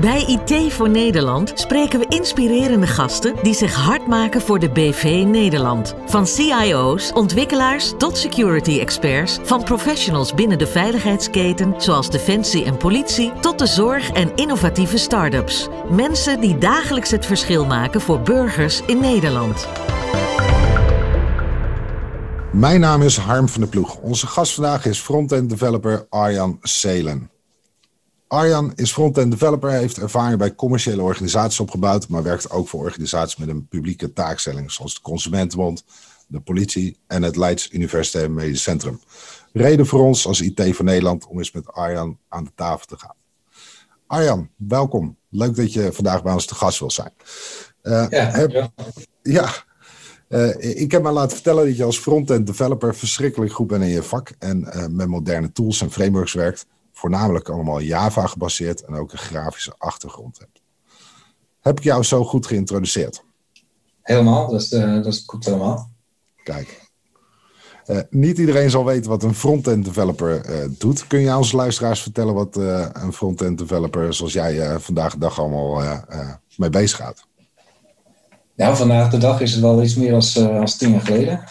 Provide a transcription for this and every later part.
Bij IT voor Nederland spreken we inspirerende gasten die zich hard maken voor de BV Nederland. Van CIO's, ontwikkelaars tot security experts, van professionals binnen de veiligheidsketen zoals defensie en politie tot de zorg en innovatieve start-ups. Mensen die dagelijks het verschil maken voor burgers in Nederland. Mijn naam is Harm van der Ploeg. Onze gast vandaag is frontend developer Arjan Selen. Arjan is front-end developer, heeft ervaring bij commerciële organisaties opgebouwd, maar werkt ook voor organisaties met een publieke taakstelling, zoals de Consumentenbond, de politie en het Leids Universitair Medisch Centrum. Reden voor ons als IT van Nederland om eens met Arjan aan de tafel te gaan. Arjan, welkom. Leuk dat je vandaag bij ons te gast wil zijn. Uh, ja, ja uh, ik heb me laten vertellen dat je als front-end developer verschrikkelijk goed bent in je vak en uh, met moderne tools en frameworks werkt voornamelijk allemaal Java gebaseerd en ook een grafische achtergrond hebt. Heb ik jou zo goed geïntroduceerd? Helemaal, dat, is, uh, dat is goed helemaal. Kijk. Uh, niet iedereen zal weten wat een front-end developer uh, doet. Kun je onze luisteraars vertellen wat een front-end developer zoals jij vandaag de dag allemaal mee bezig gaat? Ja, vandaag de dag is het wel iets meer als, als tien jaar geleden.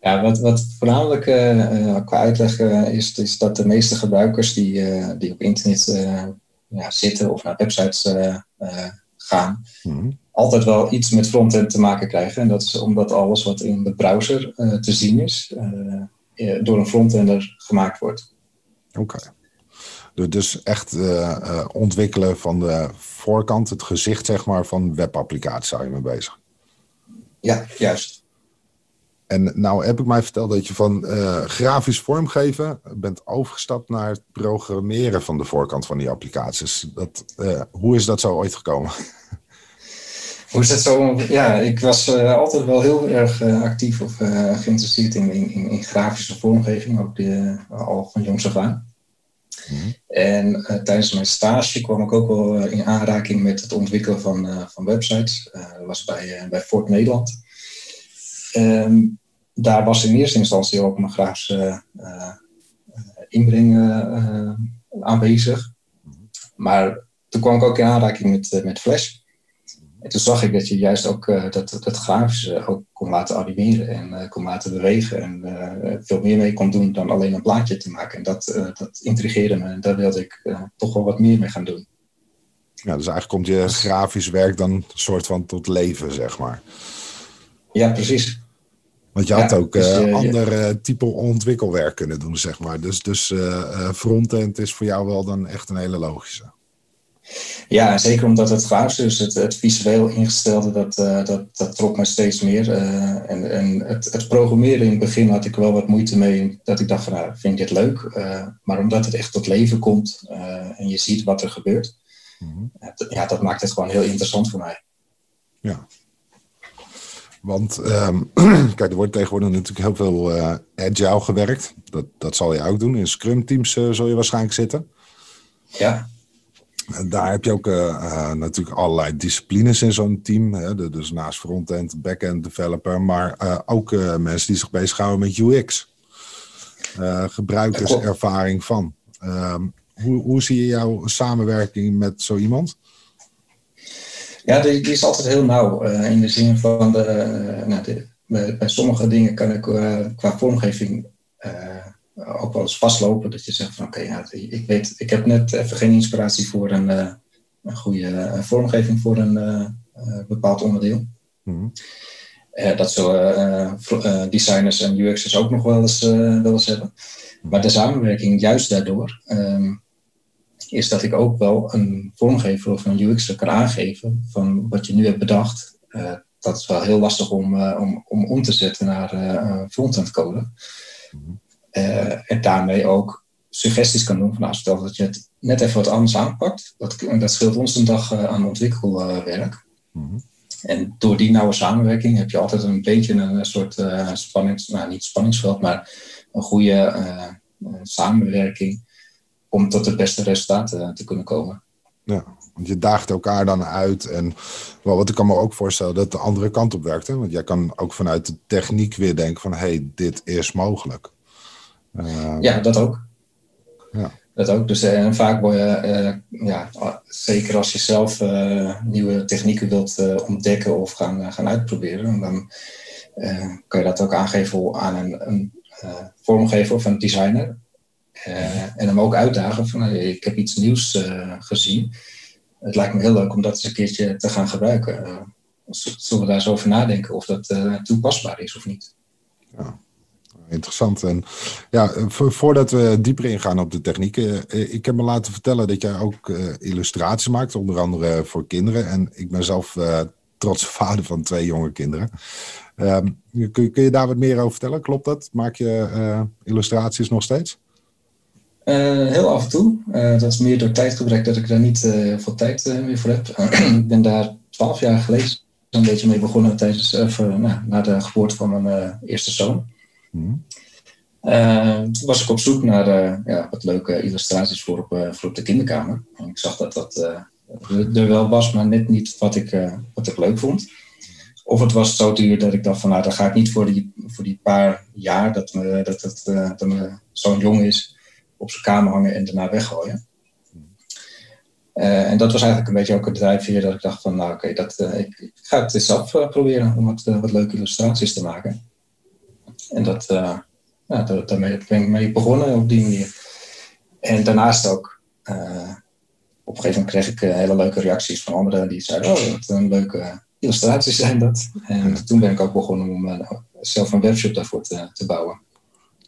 Ja, wat, wat voornamelijk uh, qua uitleg uh, is, is dat de meeste gebruikers die, die op internet ja, zitten of naar websites gaan, mm altijd wel iets met frontend te maken krijgen. En dat is omdat alles wat in de browser te zien is, door een frontender gemaakt wordt. Oké. Okay. Dus echt ontwikkelen van de voorkant, het gezicht zeg maar, van webapplicaties zou je mee bezig? Ja, juist. En nou heb ik mij verteld dat je van uh, grafisch vormgeven bent overgestapt naar het programmeren van de voorkant van die applicaties. Dat, uh, hoe is dat zo ooit gekomen? Hoe is dat zo? Ja, ik was uh, altijd wel heel erg actief of geïnteresseerd in, in, in, grafische vormgeving, ook de, al van jongs af aan. Mm En tijdens mijn stage kwam ik ook wel in aanraking met het ontwikkelen van, van websites. dat was bij, bij Fort Nederland. Um, daar was in eerste instantie ook mijn grafische uh, inbreng uh, aanwezig. Maar toen kwam ik ook in aanraking met, met Flash. En toen zag ik dat je juist ook dat, dat grafische ook kon laten animeren en kon laten bewegen. En veel meer mee kon doen dan alleen een plaatje te maken. En dat, dat intrigeerde me en daar wilde ik toch wel wat meer mee gaan doen. Ja, dus eigenlijk komt je grafisch werk dan een soort van tot leven, zeg maar. Ja, precies. Want je had ook dus, uh, ander uh, type ontwikkelwerk kunnen doen, zeg maar. Dus, dus uh, frontend is voor jou wel dan echt een hele logische. Ja, zeker omdat het gaaf dus het, het visueel ingestelde, dat, dat, dat trok me steeds meer. en en het, het programmeren in het begin had ik wel wat moeite mee, dat ik dacht van, nou, vind ik dit leuk? maar omdat het echt tot leven komt en je ziet wat er gebeurt, mm -hmm. ja, dat maakt het gewoon heel interessant voor mij. Ja, want um, kijk, er wordt tegenwoordig natuurlijk heel veel uh, agile gewerkt. Dat, dat zal je ook doen. In Scrum teams uh, zul je waarschijnlijk zitten. Ja. Daar heb je ook uh, natuurlijk allerlei disciplines in zo'n team. Hè? Dus naast front-end, back-end developer, maar ook mensen die zich bezighouden met UX. gebruikerservaring van. Um, hoe, hoe zie je jouw samenwerking met zo iemand? Ja, die, die, is altijd heel nauw. Uh, in de zin van, de, uh, nou, de, bij, bij, sommige dingen kan ik uh, qua vormgeving ook wel eens vastlopen. Dat je zegt van oké, okay, ja, ik weet, ik heb net even geen inspiratie voor een, een goede vormgeving voor een bepaald onderdeel. Mm -hmm. dat zullen designers en UX'ers ook nog wel eens, wel eens hebben. Maar de samenwerking juist daardoor ehm, is dat ik ook wel een vormgever of een UX kan aangeven van wat je nu hebt bedacht. Uh, dat is wel heel lastig om, uh, om, om om te zetten naar uh, frontend code. Mm en daarmee ook suggesties kan doen van nou, stel dat je het net even wat anders aanpakt. Dat, dat scheelt ons een dag aan ontwikkelwerk. -hmm. En door die nauwe samenwerking heb je altijd een beetje een soort spannings, nou niet spanningsveld, maar een goede samenwerking om tot het beste resultaat uh, te kunnen komen. Ja, want je daagt elkaar dan uit. En wel, wat ik kan me ook voorstellen, dat de andere kant op werkt. Hè? Want jij kan ook vanuit de techniek weer denken van... hé, hey, dit is mogelijk. Uh, ja, dat ook. Ja. Dat ook. Dus, en vaak word je, ja, zeker als je zelf nieuwe technieken wilt ontdekken of gaan, gaan uitproberen, dan kan je dat ook aangeven aan een, een vormgever of een designer. En hem ook uitdagen van ik heb iets nieuws gezien. Het lijkt me heel leuk om dat eens een keertje te gaan gebruiken zullen we daar eens over nadenken of dat toepasbaar is of niet. Ja, interessant. En ja, voordat we dieper ingaan op de technieken, eh, ik heb me laten vertellen dat jij ook illustraties maakt, onder andere voor kinderen. En ik ben zelf uh, trots vader van twee jonge kinderen. Um, kun, kun, je daar wat meer over vertellen? Klopt dat? Maak je illustraties nog steeds? Heel af en toe. dat is meer door tijdgebrek dat ik daar niet veel tijd meer voor heb. ik ben daar twaalf jaar geleden een beetje mee begonnen tijdens, nou, na de geboorte van mijn eerste zoon. Mm. Uh, toen was ik op zoek naar ja, wat leuke illustraties voor op, voor op de kinderkamer. En ik zag dat dat er wel was, maar net niet wat ik, wat ik leuk vond. Of het was zo duur dat ik dacht van nou, dan ga ik niet voor die, voor die paar jaar dat, me, dat, dat, dat zoon jong is op zijn kamer hangen en daarna weggooien. Uh, en dat was eigenlijk een beetje ook het drijfveer dat ik dacht van, nou oké, dat uh, ik, ga het eens uh, proberen om wat, leuke illustraties te maken. En dat, ja, daarmee ben ik mee begonnen op die manier. En daarnaast ook, op een gegeven moment kreeg ik hele leuke reacties van anderen die zeiden, oh, wat een leuke illustraties zijn dat. En toen ben ik ook begonnen om zelf een webshop daarvoor te, te bouwen.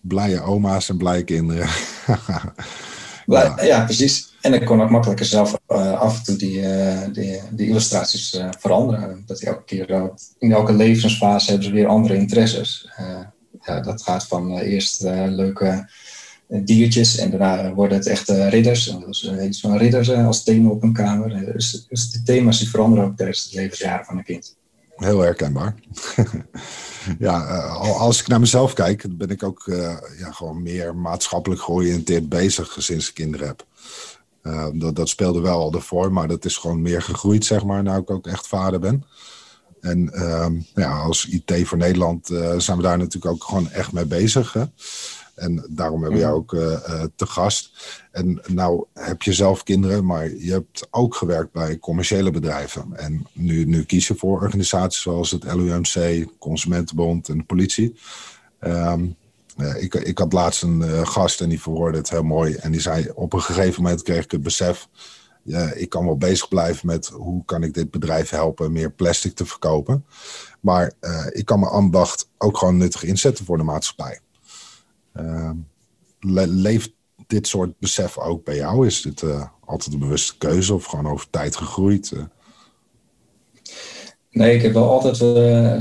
Blije oma's en blije kinderen. ja. ja, precies. En ik kon ook makkelijker zelf uh, af en toe die, uh, die, die, illustraties uh, veranderen. Dat elke keer, in elke levensfase hebben ze weer andere interesses. ja, dat gaat van eerst leuke diertjes en daarna worden het echt ridders. En dus iets van ridders als thema op een kamer. Dus, dus de thema's die veranderen ook tijdens de levensjaren van een kind. Heel herkenbaar. ja, als ik naar mezelf kijk, ben ik ook ja, gewoon meer maatschappelijk georiënteerd bezig sinds ik kinderen heb. Uh, dat, dat speelde wel al ervoor, maar dat is gewoon meer gegroeid, zeg maar, nu ik ook echt vader ben. En uh, ja, als IT voor Nederland zijn we daar natuurlijk ook gewoon echt mee bezig. Hè? En daarom hebben we jou ook uh, te gast. En nou heb je zelf kinderen, maar je hebt ook gewerkt bij commerciële bedrijven. En nu, nu kies je voor organisaties zoals het LUMC, Consumentenbond en de politie. Um, ik, ik had laatst een uh, gast en die verwoordde het heel mooi. En die zei, op een gegeven moment kreeg ik het besef... Ja, ik kan wel bezig blijven met hoe kan ik dit bedrijf helpen meer plastic te verkopen. Maar uh, ik kan mijn ambacht ook gewoon nuttig inzetten voor de maatschappij. Le leeft dit soort besef ook bij jou? Is dit uh, altijd een bewuste keuze of gewoon over tijd gegroeid? Nee, ik heb wel altijd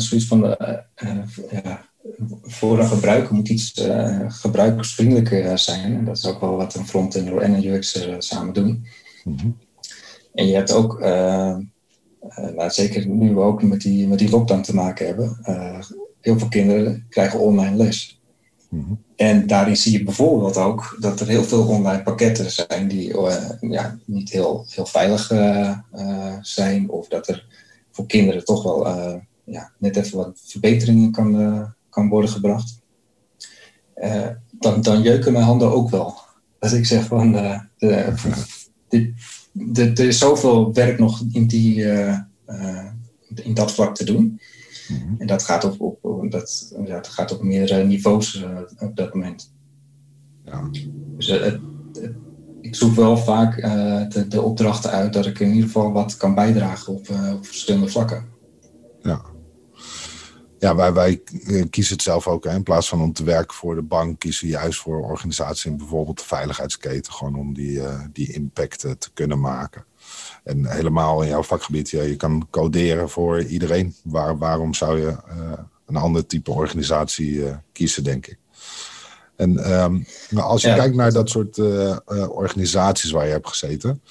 zoiets van... ja, voor een gebruiker moet iets uh, gebruikersvriendelijker zijn. En dat is ook wel wat een frontender en een UX samen doen. Mhm. En je hebt ook, nou, zeker nu we ook met die, met die lockdown te maken hebben, heel veel kinderen krijgen online les. Mhm. En daarin zie je bijvoorbeeld ook dat er heel veel online pakketten zijn die ja, niet heel, veilig zijn. Of dat er voor kinderen toch wel ja, net even wat verbeteringen kan, kan worden gebracht, dan, dan jeuken mijn handen ook wel. Als ik zeg van, er is zoveel werk nog in, die, in dat vlak te doen. Mhm. En dat gaat op, op, dat, ja, dat gaat op meerdere niveaus op dat moment. Ja. Dus ik zoek wel vaak de, de, opdrachten uit dat ik in ieder geval wat kan bijdragen op, op verschillende vlakken. Ja, ja, wij, wij eh, kiezen het zelf ook. Hè. In plaats van om te werken voor de bank, kiezen we juist voor organisatie in bijvoorbeeld de veiligheidsketen. Gewoon om die, uh, die impact te kunnen maken. En helemaal in jouw vakgebied, ja, je kan coderen voor iedereen. Waar, waarom zou je uh, een ander type organisatie kiezen, denk ik. En um, als je ja. kijkt naar dat soort organisaties waar je hebt gezeten.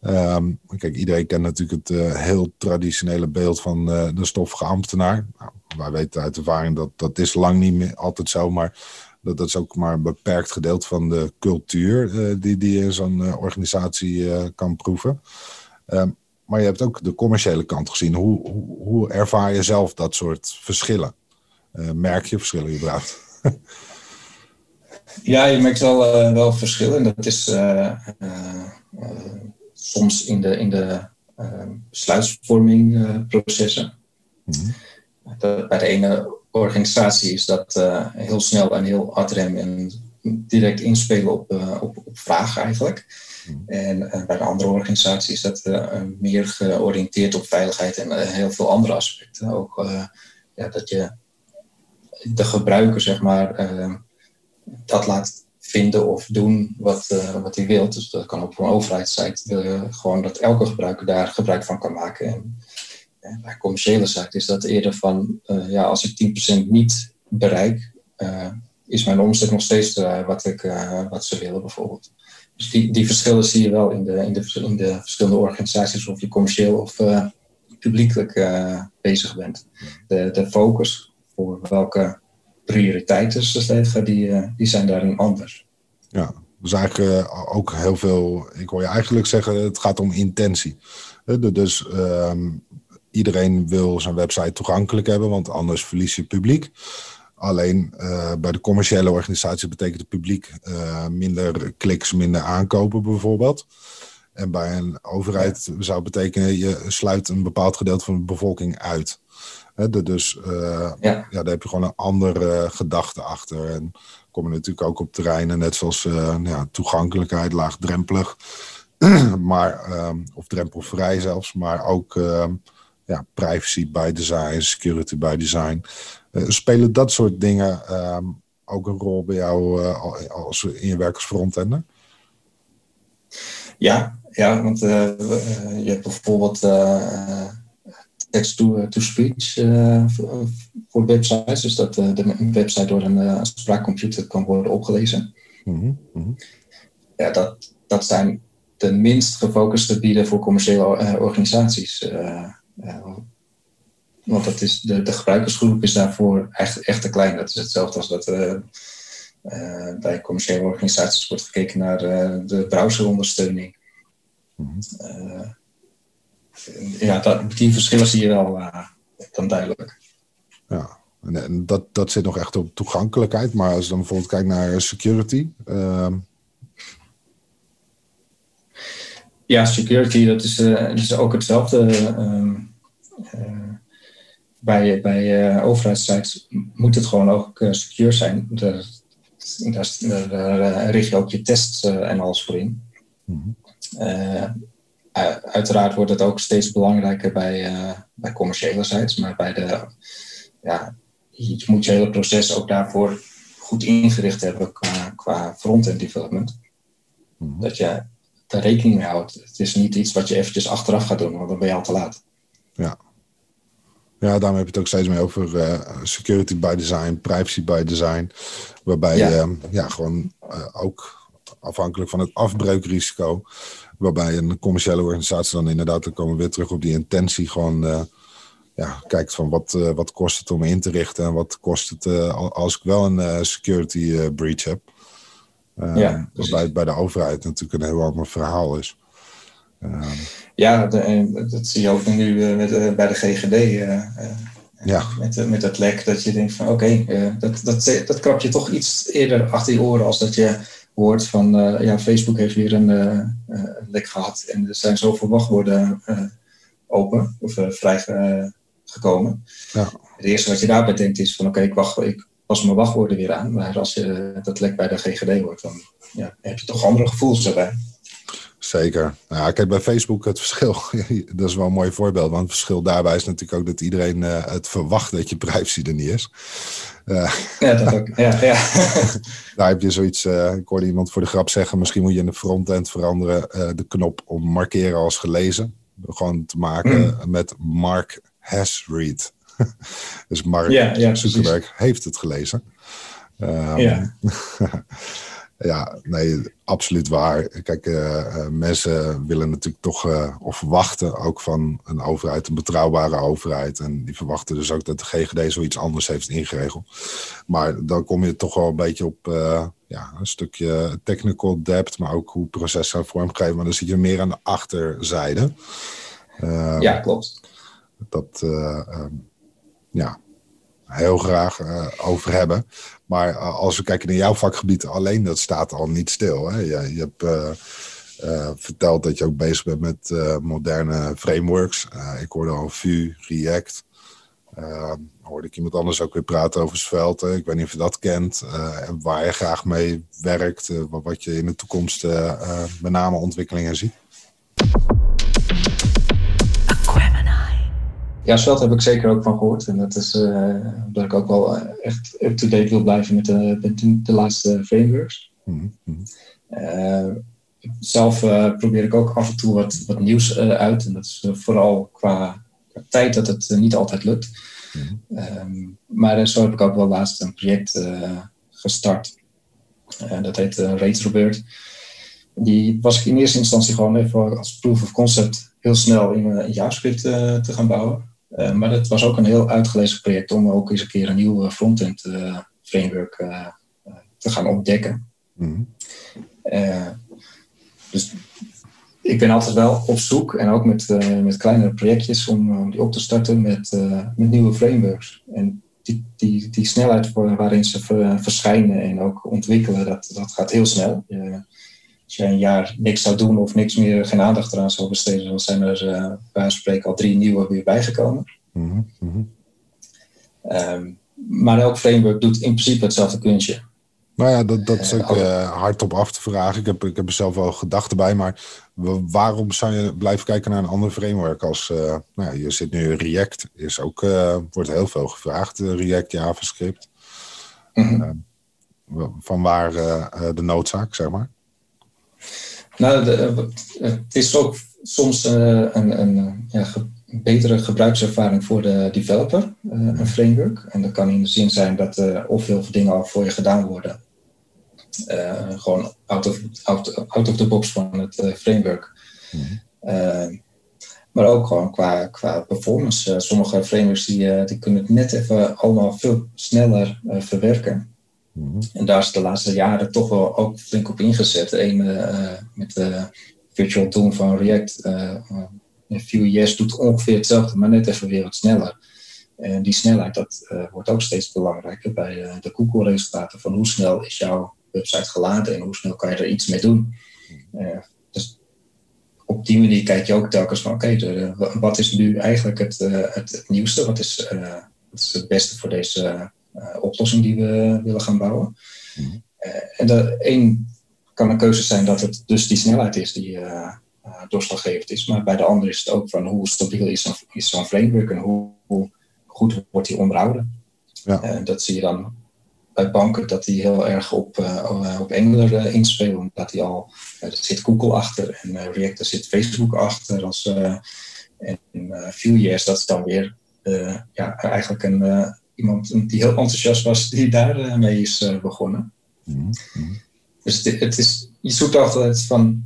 Um, kijk, iedereen kent natuurlijk het heel traditionele beeld van de stoffige ambtenaar. Nou, wij weten uit ervaring dat dat is lang niet meer altijd zo, maar dat, dat is ook maar een beperkt gedeelte van de cultuur die, die je in zo'n organisatie kan proeven. Um, maar je hebt ook de commerciële kant gezien. Hoe, hoe, hoe ervaar je zelf dat soort verschillen? merk je verschillen überhaupt? Ja, je merkt wel, wel verschillen. Dat is soms in de, in de besluitvormingprocessen. Mm bij de ene organisatie is dat heel snel en heel adrem en direct inspelen op, op, op vragen eigenlijk. En eh, bij de andere organisatie is dat eh, meer georiënteerd op veiligheid en eh, heel veel andere aspecten. Ook ja, dat je de gebruiker, zeg maar, dat laat vinden of doen wat, wat hij wil. Dus dat kan op een overheidssite wil je gewoon dat elke gebruiker daar gebruik van kan maken. En, bij commerciële zaken is dat eerder van, ja, als ik 10% niet bereik, is mijn omzet nog steeds wat, ik, wat ze willen bijvoorbeeld. Dus die, die verschillen zie je wel in de, in de, in de verschillende organisaties, of je commercieel of uh, publiekelijk uh, bezig bent. De, de focus voor welke prioriteiten ze leggen, die, uh, die zijn daarin anders. Ja, dus eigenlijk ook heel veel, ik hoor je eigenlijk zeggen, het gaat om intentie. Dus um, iedereen wil zijn website toegankelijk hebben, want anders verlies je publiek. Alleen uh, bij de commerciële organisatie betekent het publiek uh, minder kliks, minder aankopen bijvoorbeeld. En bij een overheid zou het betekenen je sluit een bepaald gedeelte van de bevolking uit. He, dus uh, ja. ja. daar heb je gewoon een andere gedachte achter. En kom je natuurlijk ook op terreinen, net zoals ja, toegankelijkheid, laagdrempelig. maar, of drempelvrij zelfs, maar ook ja, privacy by design, security by design. Uh, spelen dat soort dingen uh, ook een rol bij jou uh, als in je werk als frontender? Ja, ja want uh, je hebt bijvoorbeeld text-to-speech voor websites. Dus dat de website door een spraakcomputer kan worden opgelezen. Mm -hmm. Ja, dat, dat zijn de minst gefocuste gebieden voor commerciële organisaties. Want dat is, de, de gebruikersgroep is daarvoor echt, echt te klein. Dat is hetzelfde als dat uh, uh, bij commerciële organisaties wordt gekeken naar uh, de browserondersteuning. Mm -hmm. ja, dat, die verschillen zie je wel dan duidelijk. Ja, en dat, dat zit nog echt op toegankelijkheid. Maar als je dan bijvoorbeeld kijkt naar security. Ehm, ja, security, dat is, dat is ook hetzelfde. Ehm, bij, bij uh, moet het gewoon ook uh, secure zijn. Daar, daar, daar richt je ook je tests en alles voor in. Mm uiteraard wordt het ook steeds belangrijker bij, bij commerciële sites, maar bij de, ja, je moet je hele proces ook daarvoor goed ingericht hebben qua, qua front-end development. Mm Dat je daar rekening mee houdt. Het is niet iets wat je eventjes achteraf gaat doen, want dan ben je al te laat. Ja, ja, daarom heb je het ook steeds meer over uh, security by design, privacy by design. Waarbij ja. Uh, ja, gewoon uh, ook afhankelijk van het afbreukrisico. Waarbij een commerciële organisatie dan inderdaad, dan komen we weer terug op die intentie. Gewoon eh, ja, kijkt van wat, wat kost het om in te richten. En wat kost het als ik wel een security breach heb. ja, waarbij het bij de overheid natuurlijk een heel ander verhaal is. Ja, de, dat zie je ook nu eh, met, uh, bij de GGD. Eh, ja. Met, met dat lek, dat je denkt van oké, okay, dat, dat, dat krap je toch iets eerder achter je oren als dat je hoort van ja, Facebook heeft weer een lek gehad en er zijn zoveel wachtwoorden open of vrij gekomen. Ja. Het eerste wat je daarbij denkt is van oké, okay, ik, wacht, ik pas mijn wachtwoorden weer aan. Maar als je dat lek bij de GGD hoort, dan ja, heb je toch andere gevoelens erbij. Zeker. Nou, kijk, bij Facebook het verschil, dat is wel een mooi voorbeeld. Want het verschil daarbij is natuurlijk ook dat iedereen uh, het verwacht dat je privacy er niet is. Uh, ja, dat ook. Ja, ja. Daar heb je zoiets, uh, ik hoorde iemand voor de grap zeggen, misschien moet je in de frontend veranderen de knop om markeren als gelezen. Gewoon te maken mm. met Mark has read. dus Mark ja, ja, Zuckerberg heeft het gelezen. Um, ja. Ja, nee, absoluut waar. Kijk, uh, mensen willen natuurlijk toch, uh, of verwachten ook van een overheid, een betrouwbare overheid. En die verwachten dus ook dat de GGD zoiets anders heeft ingeregeld. Maar dan kom je toch wel een beetje op ja, een stukje technical depth, maar ook hoe processen zijn vormgegeven. Maar dan zit je meer aan de achterzijde. ja, klopt. Dat, um, ja, heel graag over hebben. Maar als we kijken naar jouw vakgebied, alleen dat staat al niet stil. Hè? Je, je hebt verteld dat je ook bezig bent met moderne frameworks. ik hoorde al Vue, React. hoorde ik iemand anders ook weer praten over Svelte. Ik weet niet of je dat kent. en waar je graag mee werkt. wat je in de toekomst met name ontwikkelingen ziet. Ja, Svelte heb ik zeker ook van gehoord. En dat is uh, omdat ik ook wel eh, echt up-to-date wil blijven met de, de, de laatste frameworks. Mm zelf probeer ik ook af en toe wat, wat nieuws uit. En dat is vooral qua, tijd dat het niet altijd lukt. Mm maar zo heb ik ook wel laatst een project gestart. dat heet Retrobird. Die was ik in eerste instantie gewoon even als proof of concept heel snel in, in JavaScript te gaan bouwen. Eh, maar het was ook een heel uitgelezen project om ook eens een keer een nieuw frontend uh, framework uh, te gaan ontdekken. Mm dus ik ben altijd wel op zoek en ook met, met kleinere projectjes om, om die op te starten met, met nieuwe frameworks. En die, die, die snelheid waarin ze verschijnen en ook ontwikkelen, dat, dat gaat heel snel als je een jaar niks zou doen of niks meer, geen aandacht eraan zou besteden, dan zijn er uh, bij spreken al drie nieuwe weer bijgekomen. Mm maar elk framework doet in principe hetzelfde kunstje. Nou ja, dat, dat is ook uh, hard op af te vragen. Ik heb, ik heb er zelf wel gedachten bij, maar waarom zou je blijven kijken naar een ander framework als, uh, nou ja, je zit nu React, is ook, uh, wordt heel veel gevraagd, React, JavaScript. Mm -hmm. van waar de noodzaak, zeg maar? Nou, de, het is ook soms een, een ja, betere gebruikservaring voor de developer, uh, een framework. En dat kan in de zin zijn dat uh, of heel veel dingen al voor je gedaan worden. Uh, gewoon out of, out, out of the box van het framework. Mm. maar ook gewoon qua, qua performance. sommige frameworks die, die kunnen het net even allemaal veel sneller verwerken. Mm. En daar is de laatste jaren toch wel ook flink op ingezet. Eén met de virtual tool van React Vue.js doet ongeveer hetzelfde, maar net even weer wat sneller. En die snelheid, dat uh, wordt ook steeds belangrijker bij uh, de Google-resultaten. Van hoe snel is jouw website geladen en hoe snel kan je er iets mee doen. Uh, dus op die manier kijk je ook telkens van, oké, wat is nu eigenlijk het, het, het, nieuwste? Wat is, wat is het beste voor deze oplossing die we willen gaan bouwen? Mm en de, één kan een keuze zijn dat het dus die snelheid is die, uh, doorslaggevend is. Maar bij de andere is het ook van hoe stabiel is zo'n is zo'n framework en hoe, hoe, goed wordt die onderhouden. Ja. Uh, dat zie je dan bij banken dat die heel erg op, uh, op Angular inspelen. Omdat die al, er zit Google achter en React, er zit Facebook achter. Als, en Vue.js, dat is dan weer ja, eigenlijk een, iemand die heel enthousiast was, die daar mee is begonnen. Mm -hmm. Dus het, het, is, je zoekt altijd van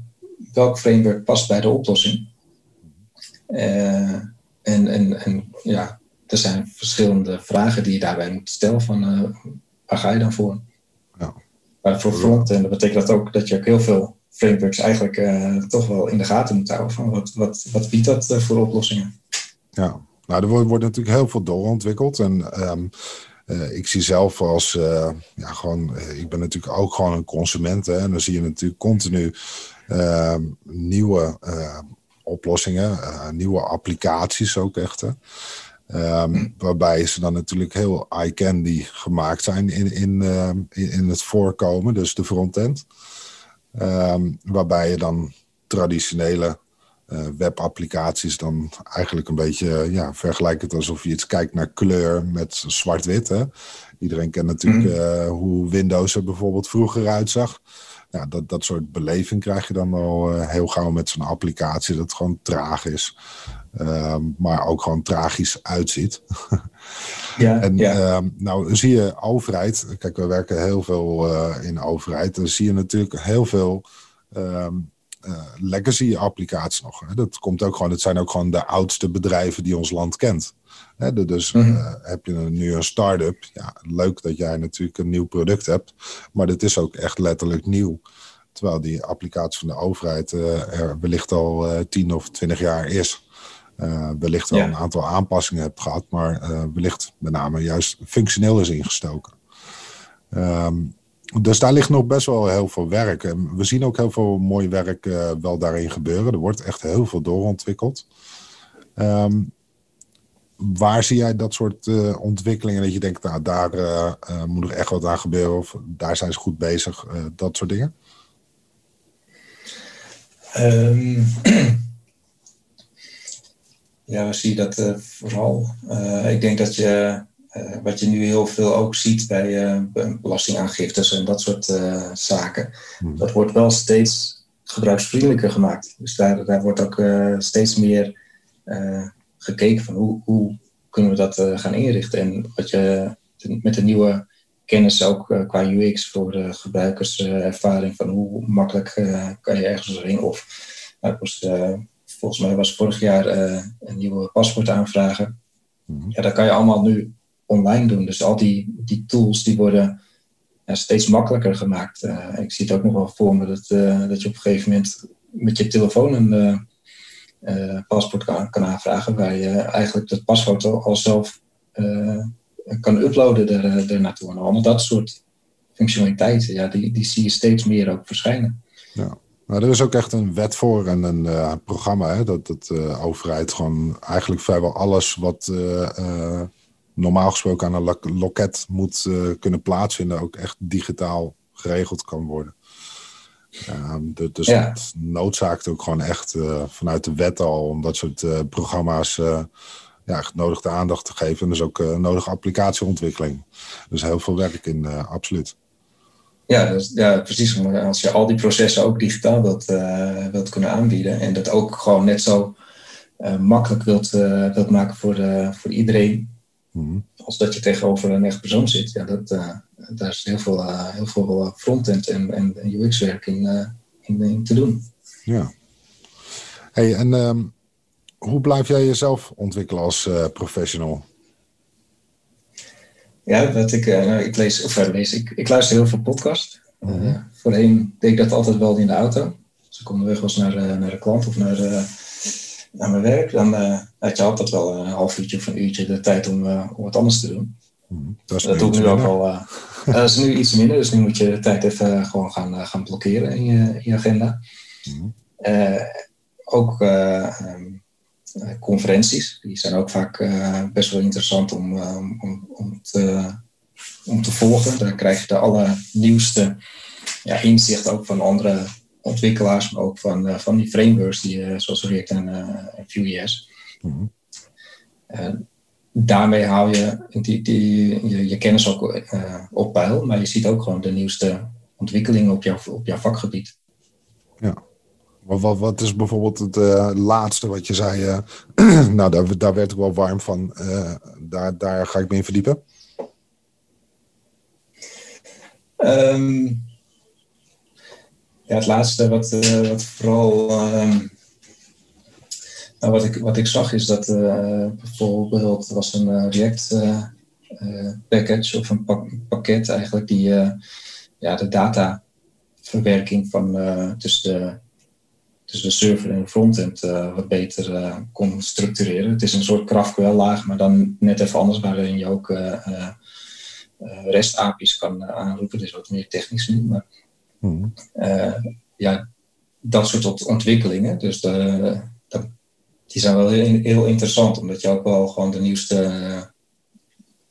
welk framework past bij de oplossing. Uh, en, en, en ja, er zijn verschillende vragen die je daarbij moet stellen van waar ga je dan voor? Ja. Maar voor frontend dat betekent dat ook dat je ook heel veel frameworks eigenlijk uh, toch wel in de gaten moet houden van wat, wat, wat biedt dat voor oplossingen. Ja, nou er wordt, natuurlijk heel veel doorontwikkeld en um, uh, ik zie zelf als, uh, ja, gewoon, ik ben natuurlijk ook gewoon een consument. Hè, en dan zie je natuurlijk continu Ehm, nieuwe ehm, oplossingen, eh, nieuwe applicaties ook echt. Ehm, hm. waarbij ze dan natuurlijk heel eye candy gemaakt zijn in, in, in, in, het voorkomen, dus de frontend. waarbij je dan traditionele webapplicaties dan eigenlijk een beetje ja, vergelijkt alsof je iets kijkt naar kleur met zwart-wit. Iedereen kent natuurlijk uh, hoe Windows er bijvoorbeeld vroeger uitzag ja, dat, dat soort beleving krijg je dan uh, heel gauw met zo'n applicatie. Dat het gewoon traag is. Uh, maar ook gewoon tragisch uitziet. ja, en ja. Uh, nou zie je overheid. Kijk, we werken heel veel uh, in overheid. Dan zie je natuurlijk heel veel ehm, legacy applicaties nog. Hè. Dat komt ook gewoon. Het zijn ook gewoon de oudste bedrijven die ons land kent dus mm heb je nu een start-up, ja, leuk dat jij natuurlijk een nieuw product hebt, maar dit is ook echt letterlijk nieuw. Terwijl die applicatie van de overheid uh, er wellicht al 10 of 20 jaar is. wellicht wel een aantal aanpassingen hebt gehad, maar wellicht met name juist functioneel is ingestoken. Um, dus daar ligt nog best wel heel veel werk. En we zien ook heel veel mooi werk uh, wel daarin gebeuren. Er wordt echt heel veel doorontwikkeld. Um, waar zie jij dat soort uh, ontwikkelingen dat je denkt, nou daar uh, moet er echt wat aan gebeuren of daar zijn ze goed bezig, dat soort dingen? Um, ja, we zien dat vooral. ik denk dat je wat je nu heel veel ook ziet bij uh, belastingaangiftes en dat soort uh, zaken. Hmm. Dat wordt wel steeds gebruiksvriendelijker gemaakt. Dus daar, daar wordt ook steeds meer gekeken van hoe, hoe kunnen we dat gaan inrichten. En wat je met de nieuwe kennis ook qua UX voor de gebruikerservaring van hoe makkelijk kan je ergens erin. Of nou, was, volgens mij was vorig jaar een nieuwe paspoort aanvragen. Hmm. Ja, dat kan je allemaal nu online doen. Dus al die, die tools die worden steeds makkelijker gemaakt. Uh, ik zie het ook nog wel voor me dat, uh, dat je op een gegeven moment met je telefoon een uh, paspoort kan, kan, aanvragen, waar je eigenlijk de pasfoto al zelf kan uploaden er, er naartoe. En allemaal dat soort functionaliteiten, ja, die, die zie je steeds meer ook verschijnen. Ja. Nou, er is ook echt een wet voor en een programma hè, dat de overheid gewoon eigenlijk vrijwel alles wat normaal gesproken aan een loket moet uh, kunnen plaatsvinden, ook echt digitaal geregeld kan worden. Um, dus ja. dat noodzaakt ook gewoon echt uh, vanuit de wet al om dat soort uh, programma's ja, nodig de aandacht te geven. En dus ook nodige applicatieontwikkeling. Dus heel veel werk in, absoluut. Ja, dus, ja, precies. Als je al die processen ook digitaal wilt, wilt kunnen aanbieden en dat ook gewoon net zo makkelijk wilt, wilt maken voor, voor iedereen, Mhm. Als dat je tegenover een echt persoon zit, ja, dat, uh, daar is heel veel, uh, heel veel frontend en, en, UX-werk in, in, in, te doen. Ja. Hey, en um, hoe blijf jij jezelf ontwikkelen als professional? Ja, wat ik, nou, ik lees, of lees, ik, ik luister heel veel podcast. Mm voorheen deed ik dat altijd wel in de auto. Dus ik weg was naar, naar de klant of naar naar mijn werk, dan uh, had je altijd wel een half uurtje of een uurtje de tijd om, uh, om wat anders te doen. Hmm, dat, dat doe ik nu ook al. Uh, dat is nu iets minder, dus nu moet je de tijd even gewoon gaan, gaan blokkeren in je, in je agenda. Hmm. ook um, conferenties, die zijn ook vaak best wel interessant om, om, om, te, om te volgen. Daar krijg je de allernieuwste ja, inzicht ook van andere ontwikkelaars, maar ook van, uh, van die frameworks die, uh, zoals React en, uh, en Vue.js. Mm daarmee hou je die, die, je, je kennis ook op peil, maar je ziet ook gewoon de nieuwste ontwikkelingen op jouw, op jouw vakgebied. Ja. Wat, wat, wat is bijvoorbeeld het laatste wat je zei? nou, daar, daar werd ik wel warm van. daar, daar ga ik me in verdiepen. Um, ja, het laatste wat, wat vooral. Uh, nou, wat, ik, wat ik zag is dat uh, bijvoorbeeld was een uh, React package of een pakket eigenlijk die ja, de dataverwerking van tussen, de, tussen de server en de frontend wat beter kon structureren. Het is een soort GraphQL laag, maar dan net even anders waarin je ook REST API's kan aanroepen. Dit is wat meer technisch nu, maar Hmm. Eh, ja, dat soort ontwikkelingen. Dus de, die zijn wel heel, heel, interessant, omdat je ook wel gewoon de nieuwste eh,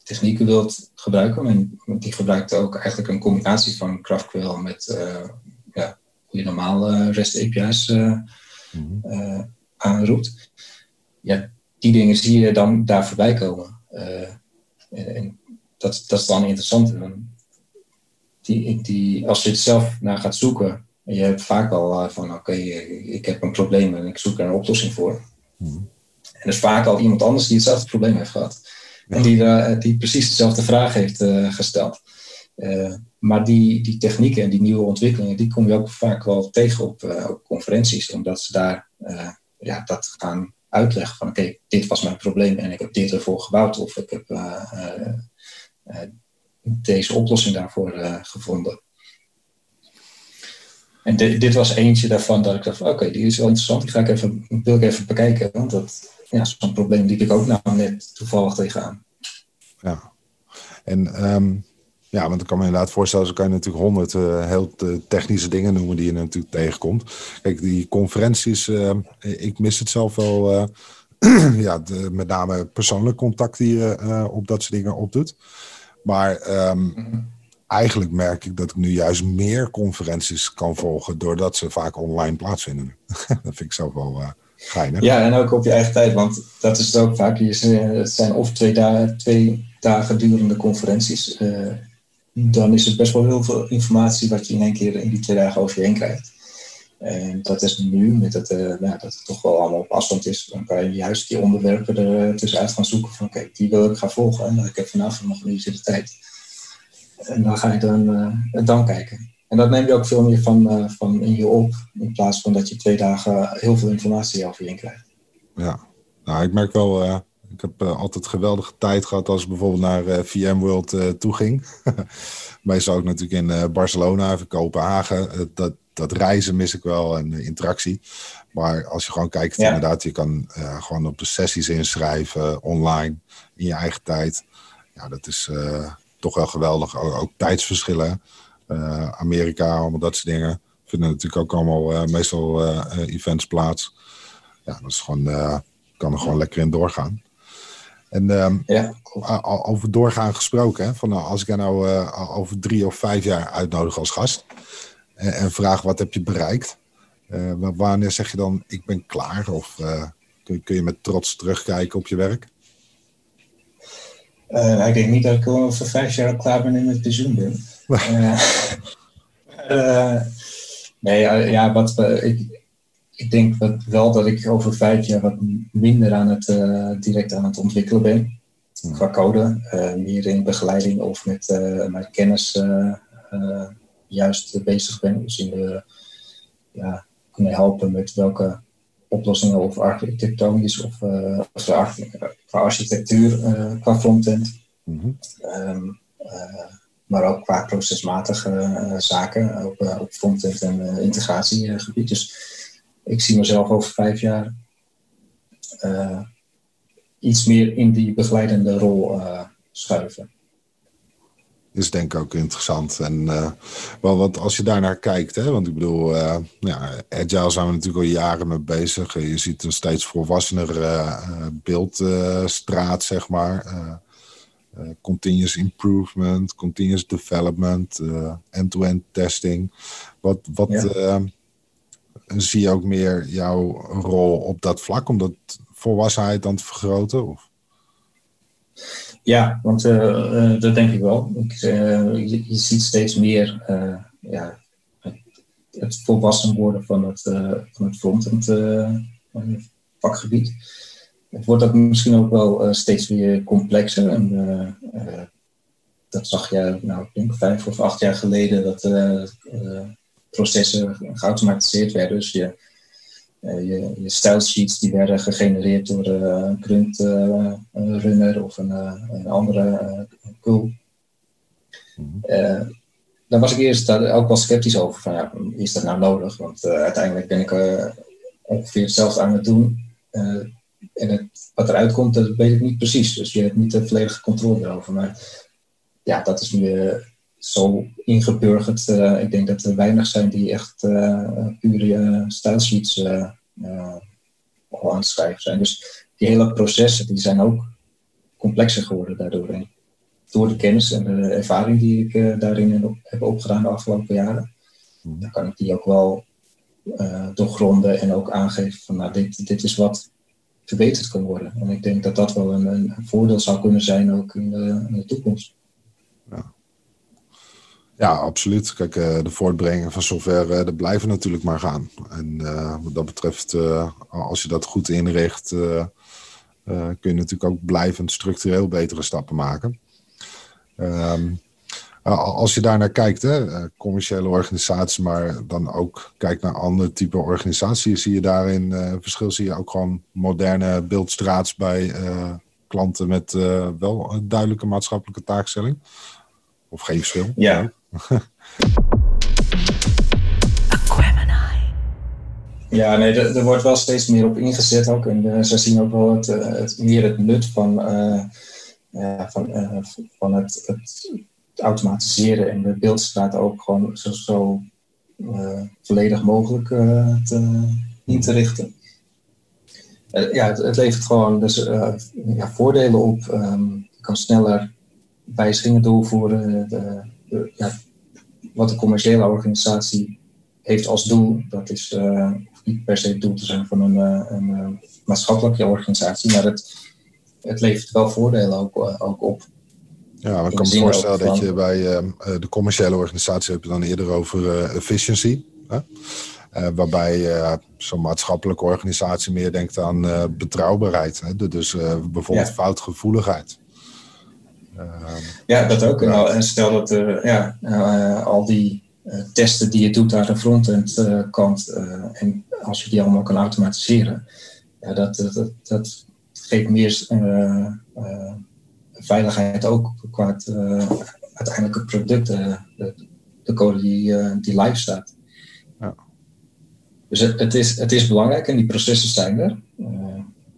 technieken wilt gebruiken. En die gebruikt ook eigenlijk een combinatie van GraphQL met uh, ja, hoe je normaal REST API's uh, hmm. aanroept. Ja, die dingen zie je dan daar voorbij komen. en dat, dat is dan interessant die, die, als je het zelf naar gaat zoeken, en je hebt vaak al uh, van oké, ik heb een probleem en ik zoek er een oplossing voor. Mhm. En er is vaak al iemand anders die hetzelfde probleem heeft gehad. En die, uh, die precies dezelfde vraag heeft uh, gesteld. maar die, die technieken en die nieuwe ontwikkelingen, die kom je ook vaak wel tegen op, op conferenties, omdat ze daar ja, dat gaan uitleggen van oké, dit was mijn probleem en ik heb dit ervoor gebouwd of ik heb deze oplossing daarvoor uh, gevonden. En dit, dit was eentje daarvan dat ik dacht, oké, die is wel interessant, die ga ik even, wil ik even bekijken. Want dat, ja, zo'n probleem die ik ook nou net toevallig tegenaan. Ja, en um, ja, want ik kan me inderdaad voorstellen, zo kan je natuurlijk honderd uh, heel technische dingen noemen die je natuurlijk tegenkomt. Kijk, die conferenties, ik mis het zelf wel, ja, met name persoonlijk contact die je op dat soort dingen opdoet. Maar um, mm -hmm. eigenlijk merk ik dat ik nu juist meer conferenties kan volgen, doordat ze vaak online plaatsvinden. dat vind ik zelf wel geinig. Ja, en ook op je eigen tijd, want dat is het ook vaak. Het zijn of twee dagen, twee dagen durende conferenties dan is het best wel heel veel informatie wat je in één keer in die twee dagen over je heen krijgt. En dat is nu, met het, uh, nou, dat het toch wel allemaal op afstand is, dan kan je juist die onderwerpen er tussenuit gaan zoeken van kijk, die wil ik gaan volgen en ik heb vanavond nog een uurtje de tijd. En dan ga je dan, uh, dan kijken. En dat neem je ook veel meer van, van in je op, in plaats van dat je twee dagen heel veel informatie over je heen krijgt. Ja, nou ik merk wel, ik heb altijd geweldige tijd gehad als ik bijvoorbeeld naar VMworld uh, toe ging. Meestal ook natuurlijk in Barcelona of Kopenhagen. dat, dat reizen mis ik wel en interactie. Maar als je gewoon kijkt, ja. inderdaad, je kan gewoon op de sessies inschrijven, online, in je eigen tijd. Ja, dat is toch wel geweldig. Ook, ook tijdsverschillen. Amerika, allemaal dat soort dingen. Vinden natuurlijk ook allemaal meestal events plaats. Ja, dat is gewoon, kan er gewoon lekker in doorgaan. En um, ja, over doorgaan gesproken, hè, van, nou, als ik jou nou over drie of vijf jaar uitnodig als gast en, en vraag wat heb je bereikt, uh, wanneer zeg je dan ik ben klaar? Of uh, kun, kun, je met trots terugkijken op je werk? ik denk niet dat ik over vijf jaar klaar ben en met pensioen ben. nee, ja, wat, ik, ik denk wel dat ik over vijf jaar wat minder aan het, direct aan het ontwikkelen ben. Qua code. Meer in begeleiding of met, met kennis juist bezig ben. Dus in de, ja, kunnen helpen met welke oplossingen of architectonisch of, of qua architectuur, qua frontend. Mm -hmm. um, maar ook qua procesmatige zaken op, op frontend en integratiegebied. Dus ik zie mezelf over vijf jaar iets meer in die begeleidende rol schuiven. Is denk ik ook interessant. En uh, wel, want als je daarnaar kijkt, hè, want ik bedoel, ja, Agile zijn we natuurlijk al jaren mee bezig. Je ziet een steeds volwassener beeldstraat, zeg maar. continuous improvement, continuous development, end-to-end testing. Wat, wat, ja zie je ook meer jouw rol op dat vlak om dat volwassenheid dan te vergroten? Of? Ja, want uh, uh, dat denk ik wel. Ik, uh, je, ziet steeds meer ja, het, volwassen worden van het, van het frontend vakgebied. Het wordt ook misschien ook wel steeds weer complexer. En, dat zag je, nou, ik denk vijf of acht jaar geleden, dat processen geautomatiseerd werden. Dus je, uh, je, je style sheets die werden gegenereerd door uh, een grunt uh, runner of een, een andere cool. daar was ik eerst ook wel sceptisch over. Van, ja, is dat nou nodig? Want uiteindelijk ben ik ongeveer hetzelfde aan het doen. en het, wat eruit komt, dat weet ik niet precies. Dus je hebt niet de volledige controle erover. Maar ja, dat is nu zo ingeburgerd. Uh, ik denk dat er weinig zijn die echt uh, pure stijlsheets uh, al aan het schrijven zijn. Dus die hele processen die zijn ook complexer geworden daardoor. En door de kennis en de ervaring die ik daarin heb opgedaan de afgelopen jaren, hmm. dan kan ik die ook wel doorgronden en ook aangeven van nou, dit, dit is wat verbeterd kan worden. En ik denk dat dat wel een, een voordeel zou kunnen zijn ook in de, in de toekomst. Ja, absoluut. Kijk, uh, de voortbrenging van software, uh, dat blijven natuurlijk maar gaan. En uh, wat dat betreft, als je dat goed inricht, kun je natuurlijk ook blijvend structureel betere stappen maken. Um, als je daar naar kijkt, hè, commerciële organisaties, maar dan ook kijkt naar andere type organisaties, zie je daarin verschil? Zie je ook gewoon moderne beeldstraats bij klanten met wel een duidelijke maatschappelijke taakstelling? Of geen verschil? Ja. Ja, nee, er, wordt wel steeds meer op ingezet ook. En uh, ze zien ook wel het, meer het nut van, van, van het, automatiseren en de beeldstraat ook gewoon zo, zo volledig mogelijk te, in te richten. ja, het, levert gewoon dus, ja, voordelen op. Um, je kan sneller wijzigingen doorvoeren. De, de, ja, wat de commerciële organisatie heeft als doel, dat is uh, niet per se het doel te zijn van een, uh, een uh, maatschappelijke organisatie, maar het, het levert wel voordelen ook, ook op. Ja, ik kan me voorstellen dat je bij de commerciële organisatie heb je dan eerder over efficiency. Hè? waarbij zo'n maatschappelijke organisatie meer denkt aan betrouwbaarheid. Hè? Dus bijvoorbeeld foutgevoeligheid. Ja, dat ook. En stel dat er ja, al die eh, testen die je doet aan de frontend eh, kant. Eh, en als je die allemaal kan automatiseren, ja, dat, dat, dat geeft meer veiligheid ook qua het uiteindelijke product, de, de, code die, die live staat. Ja. Dus het, het, is, het is belangrijk en die processen zijn er.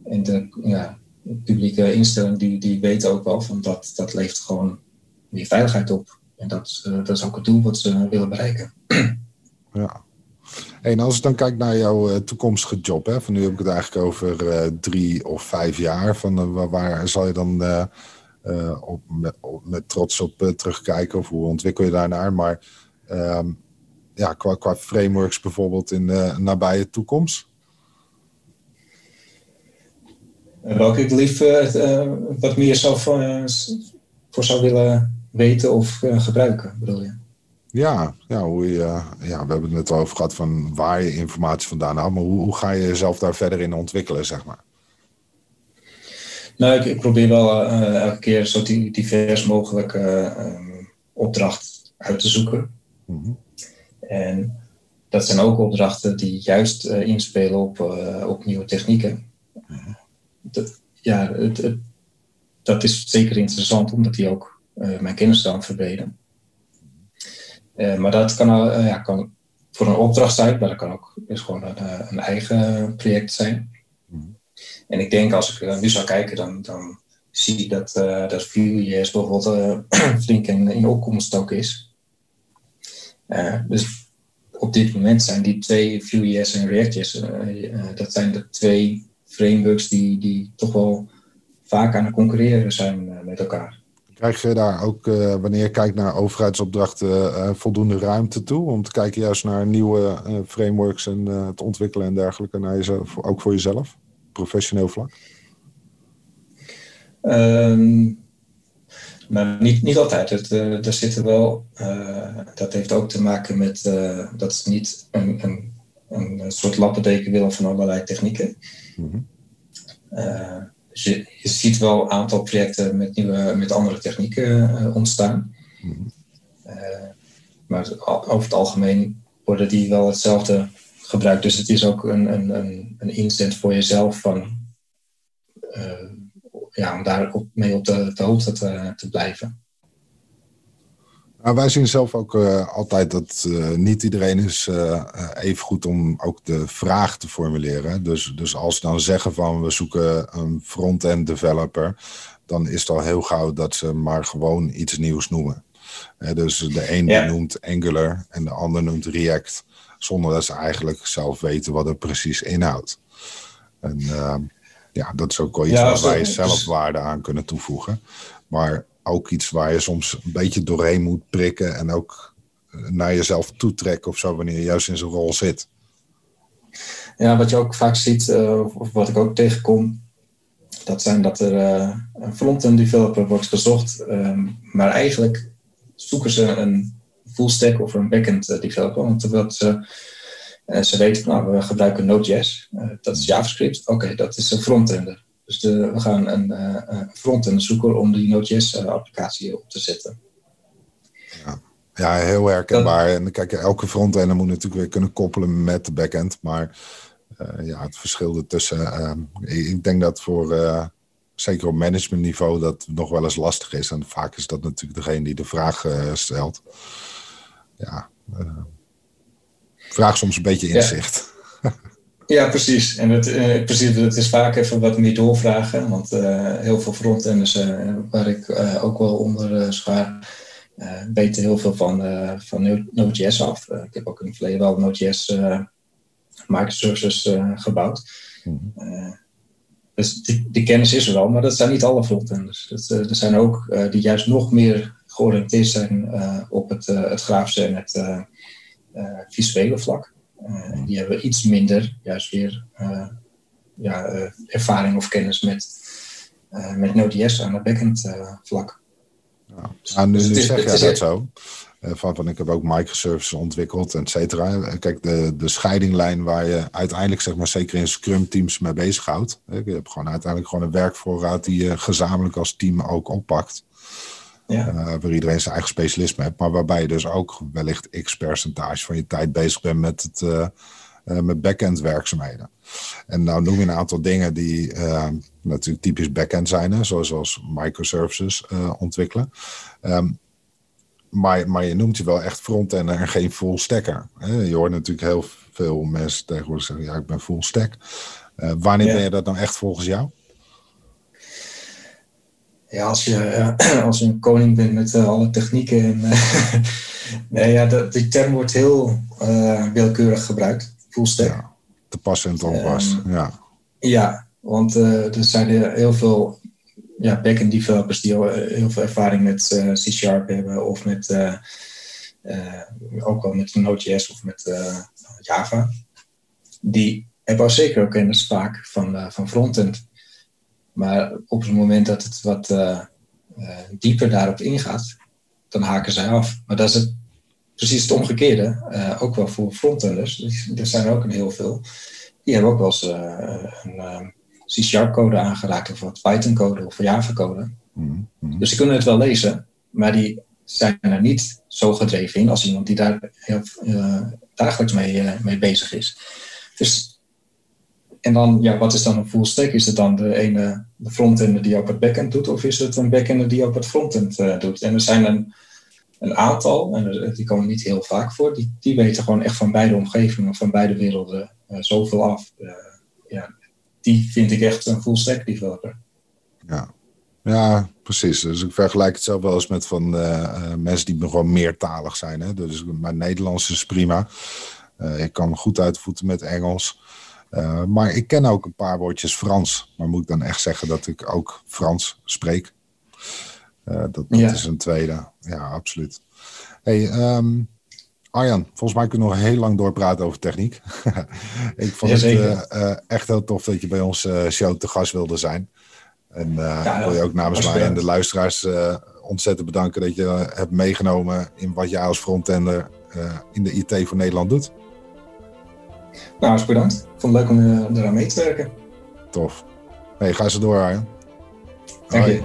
en de ja, publieke instellingen die, die weten ook wel van dat dat levert gewoon meer veiligheid op. En dat, uh, dat is ook het doel wat ze willen bereiken. Ja. en als ik dan kijk naar jouw uh, toekomstige job, hè, van nu heb ik het eigenlijk over uh, drie of vijf jaar, van waar, zal je dan met, op, met, trots op terugkijken of hoe ontwikkel je daarnaar? Maar ehm, ja, qua, qua frameworks bijvoorbeeld in de nabije toekomst? Welke ik lief wat meer zou voor, voor zou willen weten of uh, gebruiken, bedoel je? Ja, ja, hoe je, ja, we hebben het net al over gehad van waar je informatie vandaan haalt, maar hoe, hoe ga je jezelf daar verder in ontwikkelen, zeg maar? Nou, ik, ik probeer wel uh, elke keer zo divers mogelijk uh, opdracht uit te zoeken. Mm -hmm. En dat zijn ook opdrachten die juist inspelen op, op nieuwe technieken. Mm -hmm. Dat, ja, het, het, dat is zeker interessant, omdat die ook uh, mijn kennisstand verbreden. Uh, maar dat kan, uh, ja, kan voor een opdracht zijn, maar dat kan ook is gewoon een, een eigen project zijn. Mm. En ik denk als ik nu zou kijken, dan, dan zie ik dat, dat Vue.js bijvoorbeeld flink in, in opkomst ook is. dus op dit moment zijn die twee Vue.js en React.js, dat zijn de twee frameworks die, die toch wel vaak aan het concurreren zijn met elkaar. Krijg je daar ook, uh, wanneer je kijkt naar overheidsopdrachten, uh, voldoende ruimte toe? Om te kijken juist naar nieuwe uh, frameworks en het ontwikkelen en dergelijke, naar jezelf, ook voor jezelf, professioneel vlak? Um, maar niet, niet altijd. Het, er zitten wel, dat heeft ook te maken met dat ze niet een, een, een soort lappendeken willen van allerlei technieken. Mm -hmm. Dus je, je ziet wel een aantal projecten met, nieuwe, met andere technieken uh, ontstaan. Mm maar over het algemeen worden die wel hetzelfde gebruikt. Dus het is ook een, een, een, een inzet voor jezelf van, ja, om daar op, mee op de, de hoogte te, te blijven. Nou, wij zien zelf ook uh, altijd dat uh, niet iedereen is uh, even goed om ook de vraag te formuleren. Dus, dus als ze dan zeggen van we zoeken een front-end developer, dan is het al heel gauw dat ze maar gewoon iets nieuws noemen. dus de een ja. noemt Angular en de ander noemt React, zonder dat ze eigenlijk zelf weten wat het precies inhoudt. En ja, dat is ook wel iets ja, waar wij zelf waarde aan kunnen toevoegen. Maar ook iets waar je soms een beetje doorheen moet prikken en ook eh, naar jezelf toetrekken of zo, wanneer je juist in zo'n rol zit. Ja, wat je ook vaak ziet, uh, of wat ik ook tegenkom, dat zijn dat er uh, een front-end developer wordt gezocht, um, maar eigenlijk zoeken ze een full stack of een backend developer, want ze, ze weten nou, we gebruiken Node.js, dat is JavaScript, oké, dat is een frontender. Dus de, we gaan een uh, front-end zoeken om die Node.js-applicatie op te zetten. Ja. ja, heel herkenbaar. En kijk, elke front-end moet natuurlijk weer kunnen koppelen met de backend. Maar uh, ja, het verschil ertussen. Uh, ik denk dat voor, zeker op managementniveau, dat nog wel eens lastig is. En vaak is dat natuurlijk degene die de vraag stelt. Ja, vraag soms een beetje inzicht. Ja. Ja, precies. En het, uh, precies, het is vaak even wat meer doorvragen. Want uh, heel veel frontenders, uh, waar ik ook wel onder schaar, weten heel veel van, van Node.js af. ik heb ook in het verleden wel Node.js microservices gebouwd. Mm dus die, die, kennis is er wel, maar dat zijn niet alle frontenders. Dat, er zijn ook die juist nog meer georiënteerd zijn op het, het grafische en het visuele vlak. Uh, die hebben iets minder, juist weer, uh, ja, uh, ervaring of kennis met, met Node.js aan het backend vlak. Ja. Nou, nu, dus nu zeg jij dat zo. Van, van ik heb ook microservices ontwikkeld, et cetera. Kijk, de, de scheidinglijn waar je uiteindelijk, zeg maar, zeker in Scrum teams mee bezighoudt. Je hebt gewoon uiteindelijk gewoon een werkvoorraad die je gezamenlijk als team ook oppakt. Ja. Uh, waar iedereen zijn eigen specialisme heeft. Maar waarbij je dus ook wellicht x percentage van je tijd bezig bent met, het, uh, uh, met backend werkzaamheden. En nou noem je een aantal dingen die natuurlijk typisch backend zijn. Hè, zoals, zoals microservices ontwikkelen. Um, maar, maar je noemt je wel echt frontender en geen full stacker. Hè? Je hoort natuurlijk heel veel mensen tegenwoordig zeggen, ja, ik ben full stack. wanneer ben je dat nou echt volgens jou? Ja, als je, uh, als je een koning bent met uh, alle technieken. En, uh, nee, ja, dat, die term wordt heel willekeurig gebruikt. Full stack. Ja, te pas en te onpas. Ehm, ja. ja, want er zijn heel veel ja, backend developers die heel veel ervaring met C-Sharp hebben. Of met, ook wel met Node.js of met Java. Die hebben al zeker ook kennis vaak van, van frontend. Maar op het moment dat het wat uh, uh, dieper daarop ingaat, dan haken zij af. Maar dat is het, precies het omgekeerde, uh, ook wel voor frontenders. Er zijn er ook een heel veel. Die hebben ook wel eens een C-sharp code aangeraakt, of wat Python code of Java code. Mm -hmm. Dus die kunnen het wel lezen, maar die zijn er niet zo gedreven in als iemand die daar heel, dagelijks mee, mee bezig is. Dus en dan, ja, wat is dan een full stack? Is het dan de ene de frontend die op het backend doet, of is het een backend die op het frontend uh, doet? En er zijn een, een aantal, en die komen niet heel vaak voor, die, die weten gewoon echt van beide omgevingen, van beide werelden uh, zoveel af. Uh, ja, die vind ik echt een full stack developer. Ja. Ja, precies. Dus ik vergelijk het zelf wel eens met van mensen die gewoon meertalig zijn. Hè? Dus mijn Nederlands is prima. ik kan goed uitvoeten met Engels. Uh, maar ik ken ook een paar woordjes Frans. Maar moet ik dan echt zeggen dat ik ook Frans spreek? Uh, dat, dat ja. is een tweede. Ja, absoluut. Hey, um, Arjan, volgens mij kunnen we nog heel lang doorpraten over techniek. ik vond het uh, echt heel tof dat je bij ons show te gast wilde zijn. En ja, wil je ook namens mij en de luisteraars ontzettend bedanken dat je hebt meegenomen in wat jij als frontender in de IT voor Nederland doet. Nou, is bedankt. Ik vond het leuk om uh, eraan mee te werken. Tof. Hey, ga ze door, Arjen. Dank je.